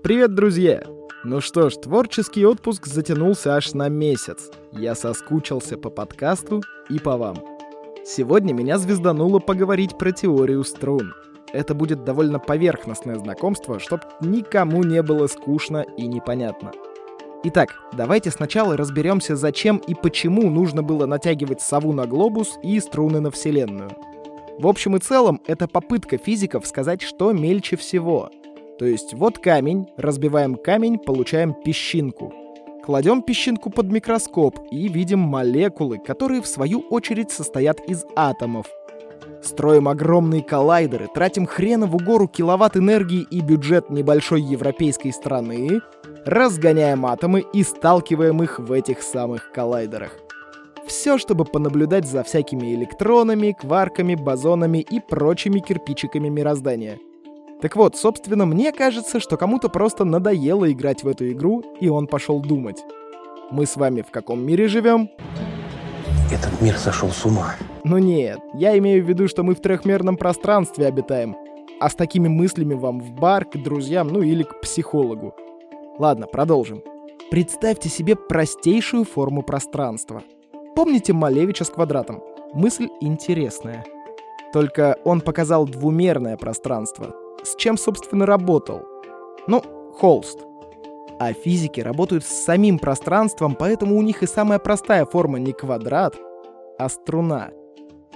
Привет, друзья! Ну что ж, творческий отпуск затянулся аж на месяц. Я соскучился по подкасту и по вам. Сегодня меня звездануло поговорить про теорию струн. Это будет довольно поверхностное знакомство, чтоб никому не было скучно и непонятно. Итак, давайте сначала разберемся, зачем и почему нужно было натягивать сову на глобус и струны на Вселенную. В общем и целом, это попытка физиков сказать, что мельче всего. То есть вот камень, разбиваем камень, получаем песчинку. Кладем песчинку под микроскоп и видим молекулы, которые в свою очередь состоят из атомов. Строим огромные коллайдеры, тратим хренову гору киловатт энергии и бюджет небольшой европейской страны, разгоняем атомы и сталкиваем их в этих самых коллайдерах. Все, чтобы понаблюдать за всякими электронами, кварками, бозонами и прочими кирпичиками мироздания. Так вот, собственно, мне кажется, что кому-то просто надоело играть в эту игру, и он пошел думать. Мы с вами в каком мире живем? Этот мир сошел с ума. Ну нет, я имею в виду, что мы в трехмерном пространстве обитаем. А с такими мыслями вам в бар, к друзьям, ну или к психологу. Ладно, продолжим. Представьте себе простейшую форму пространства — Помните Малевича с квадратом? Мысль интересная. Только он показал двумерное пространство. С чем, собственно, работал? Ну, холст. А физики работают с самим пространством, поэтому у них и самая простая форма не квадрат, а струна.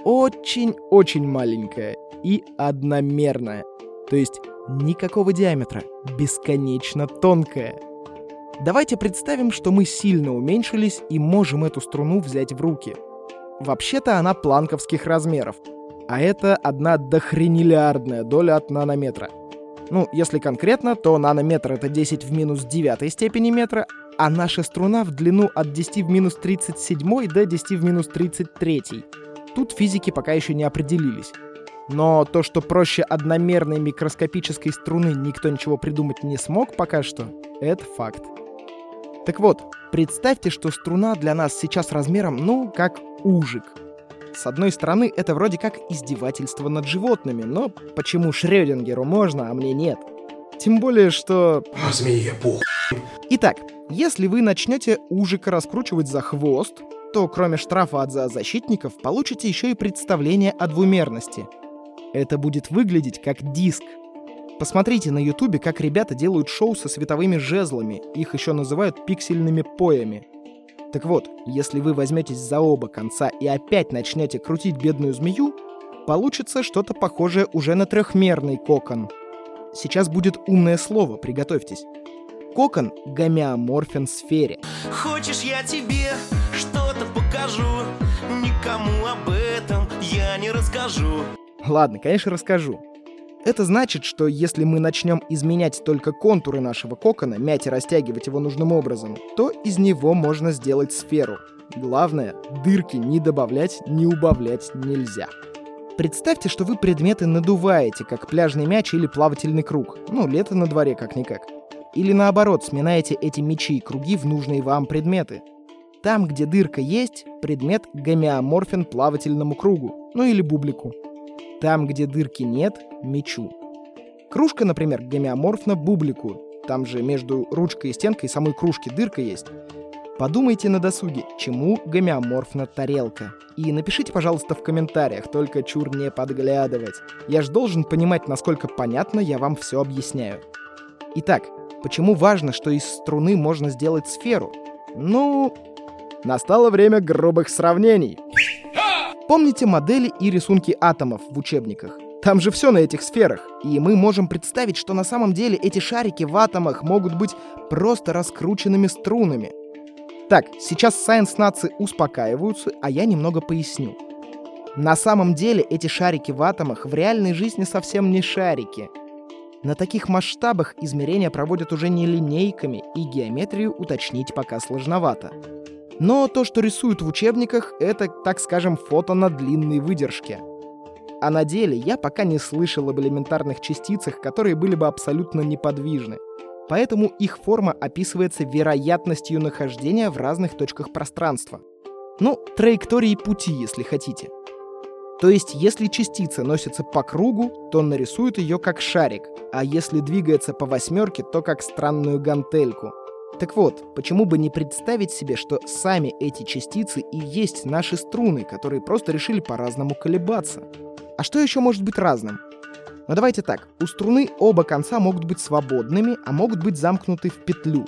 Очень-очень маленькая и одномерная. То есть никакого диаметра, бесконечно тонкая. Давайте представим, что мы сильно уменьшились и можем эту струну взять в руки. Вообще-то она планковских размеров, а это одна дохренелиардная доля от нанометра. Ну, если конкретно, то нанометр это 10 в минус 9 степени метра, а наша струна в длину от 10 в минус 37 до 10 в минус 33. Тут физики пока еще не определились. Но то, что проще одномерной микроскопической струны никто ничего придумать не смог пока что, это факт. Так вот, представьте, что струна для нас сейчас размером, ну, как ужик. С одной стороны, это вроде как издевательство над животными, но почему Шрёдингеру можно, а мне нет? Тем более, что... А змея пух. Итак, если вы начнете ужика раскручивать за хвост, то кроме штрафа от зоозащитников получите еще и представление о двумерности. Это будет выглядеть как диск, Посмотрите на ютубе, как ребята делают шоу со световыми жезлами, их еще называют пиксельными поями. Так вот, если вы возьметесь за оба конца и опять начнете крутить бедную змею, получится что-то похожее уже на трехмерный кокон. Сейчас будет умное слово, приготовьтесь. Кокон гомеоморфен сфере. Хочешь, я тебе что-то покажу? Никому об этом я не расскажу. Ладно, конечно, расскажу. Это значит, что если мы начнем изменять только контуры нашего кокона, мять и растягивать его нужным образом, то из него можно сделать сферу. Главное, дырки ни добавлять, ни убавлять нельзя. Представьте, что вы предметы надуваете, как пляжный мяч или плавательный круг. Ну, лето на дворе как-никак. Или наоборот, сминаете эти мячи и круги в нужные вам предметы. Там, где дырка есть, предмет гомеоморфен плавательному кругу, ну или бублику. Там, где дырки нет, мечу. Кружка, например, гомеоморфна бублику. Там же между ручкой и стенкой самой кружки дырка есть. Подумайте на досуге, чему гомеоморфна тарелка. И напишите, пожалуйста, в комментариях, только чур не подглядывать. Я ж должен понимать, насколько понятно я вам все объясняю. Итак, почему важно, что из струны можно сделать сферу? Ну, настало время грубых сравнений. Помните модели и рисунки атомов в учебниках? Там же все на этих сферах. И мы можем представить, что на самом деле эти шарики в атомах могут быть просто раскрученными струнами. Так, сейчас Science нации успокаиваются, а я немного поясню. На самом деле эти шарики в атомах в реальной жизни совсем не шарики. На таких масштабах измерения проводят уже не линейками, и геометрию уточнить пока сложновато. Но то, что рисуют в учебниках, это, так скажем, фото на длинной выдержке. А на деле я пока не слышал об элементарных частицах, которые были бы абсолютно неподвижны. Поэтому их форма описывается вероятностью нахождения в разных точках пространства. Ну, траектории пути, если хотите. То есть, если частица носится по кругу, то нарисует ее как шарик, а если двигается по восьмерке, то как странную гантельку. Так вот, почему бы не представить себе, что сами эти частицы и есть наши струны, которые просто решили по-разному колебаться? А что еще может быть разным? Ну давайте так, у струны оба конца могут быть свободными, а могут быть замкнуты в петлю.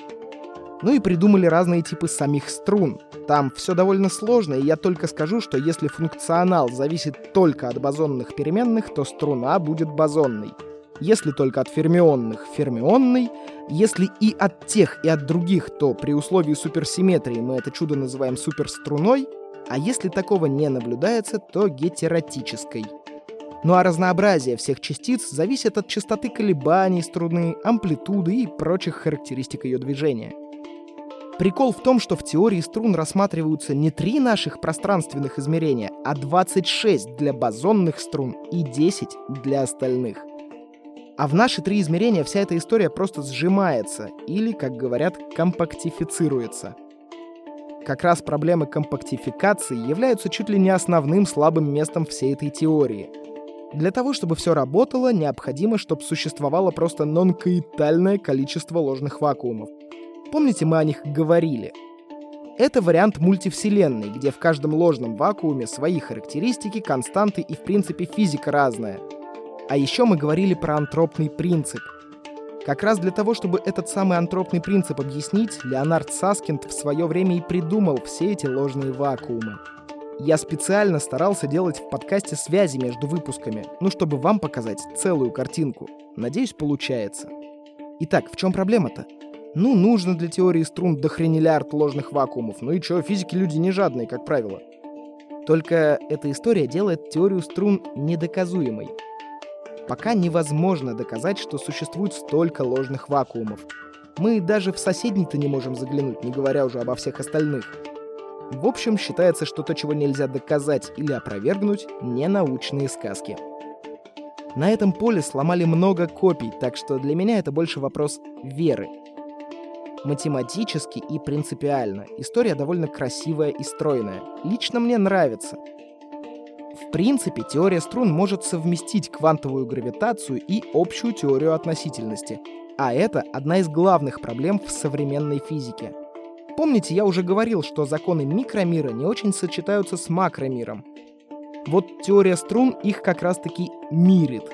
Ну и придумали разные типы самих струн. Там все довольно сложно, и я только скажу, что если функционал зависит только от бозонных переменных, то струна будет бозонной. Если только от фермионных — фермионной. Если и от тех, и от других, то при условии суперсимметрии мы это чудо называем суперструной. А если такого не наблюдается, то гетеротической. Ну а разнообразие всех частиц зависит от частоты колебаний струны, амплитуды и прочих характеристик ее движения. Прикол в том, что в теории струн рассматриваются не три наших пространственных измерения, а 26 для бозонных струн и 10 для остальных. А в наши три измерения вся эта история просто сжимается или, как говорят, компактифицируется. Как раз проблемы компактификации являются чуть ли не основным слабым местом всей этой теории. Для того, чтобы все работало, необходимо, чтобы существовало просто нонкаитальное количество ложных вакуумов — Помните, мы о них говорили? Это вариант мультивселенной, где в каждом ложном вакууме свои характеристики, константы и в принципе физика разная. А еще мы говорили про антропный принцип. Как раз для того, чтобы этот самый антропный принцип объяснить, Леонард Саскинд в свое время и придумал все эти ложные вакуумы. Я специально старался делать в подкасте связи между выпусками, ну чтобы вам показать целую картинку. Надеюсь, получается. Итак, в чем проблема-то? Ну, нужно для теории струн дохренелярд ложных вакуумов. Ну и чё, физики люди не жадные, как правило. Только эта история делает теорию струн недоказуемой. Пока невозможно доказать, что существует столько ложных вакуумов. Мы даже в соседний-то не можем заглянуть, не говоря уже обо всех остальных. В общем, считается, что то, чего нельзя доказать или опровергнуть, не научные сказки. На этом поле сломали много копий, так что для меня это больше вопрос веры, математически и принципиально. История довольно красивая и стройная. Лично мне нравится. Принципе, теория струн может совместить квантовую гравитацию и общую теорию относительности. А это одна из главных проблем в современной физике. Помните, я уже говорил, что законы микромира не очень сочетаются с макромиром. Вот теория струн их как раз-таки мирит,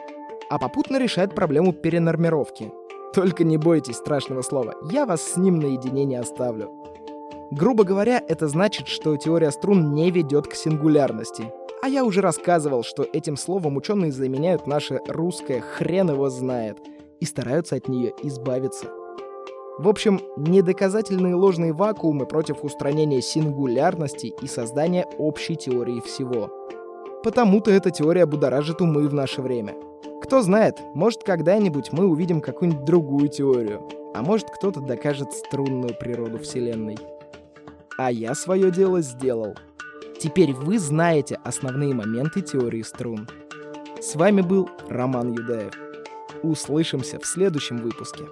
а попутно решает проблему перенормировки. Только не бойтесь страшного слова, я вас с ним наедине не оставлю. Грубо говоря, это значит, что теория струн не ведет к сингулярности. А я уже рассказывал, что этим словом ученые заменяют наше русское «хрен его знает» и стараются от нее избавиться. В общем, недоказательные ложные вакуумы против устранения сингулярности и создания общей теории всего. Потому-то эта теория будоражит умы в наше время – кто знает, может когда-нибудь мы увидим какую-нибудь другую теорию, а может кто-то докажет струнную природу Вселенной. А я свое дело сделал. Теперь вы знаете основные моменты теории струн. С вами был Роман Юдаев. Услышимся в следующем выпуске.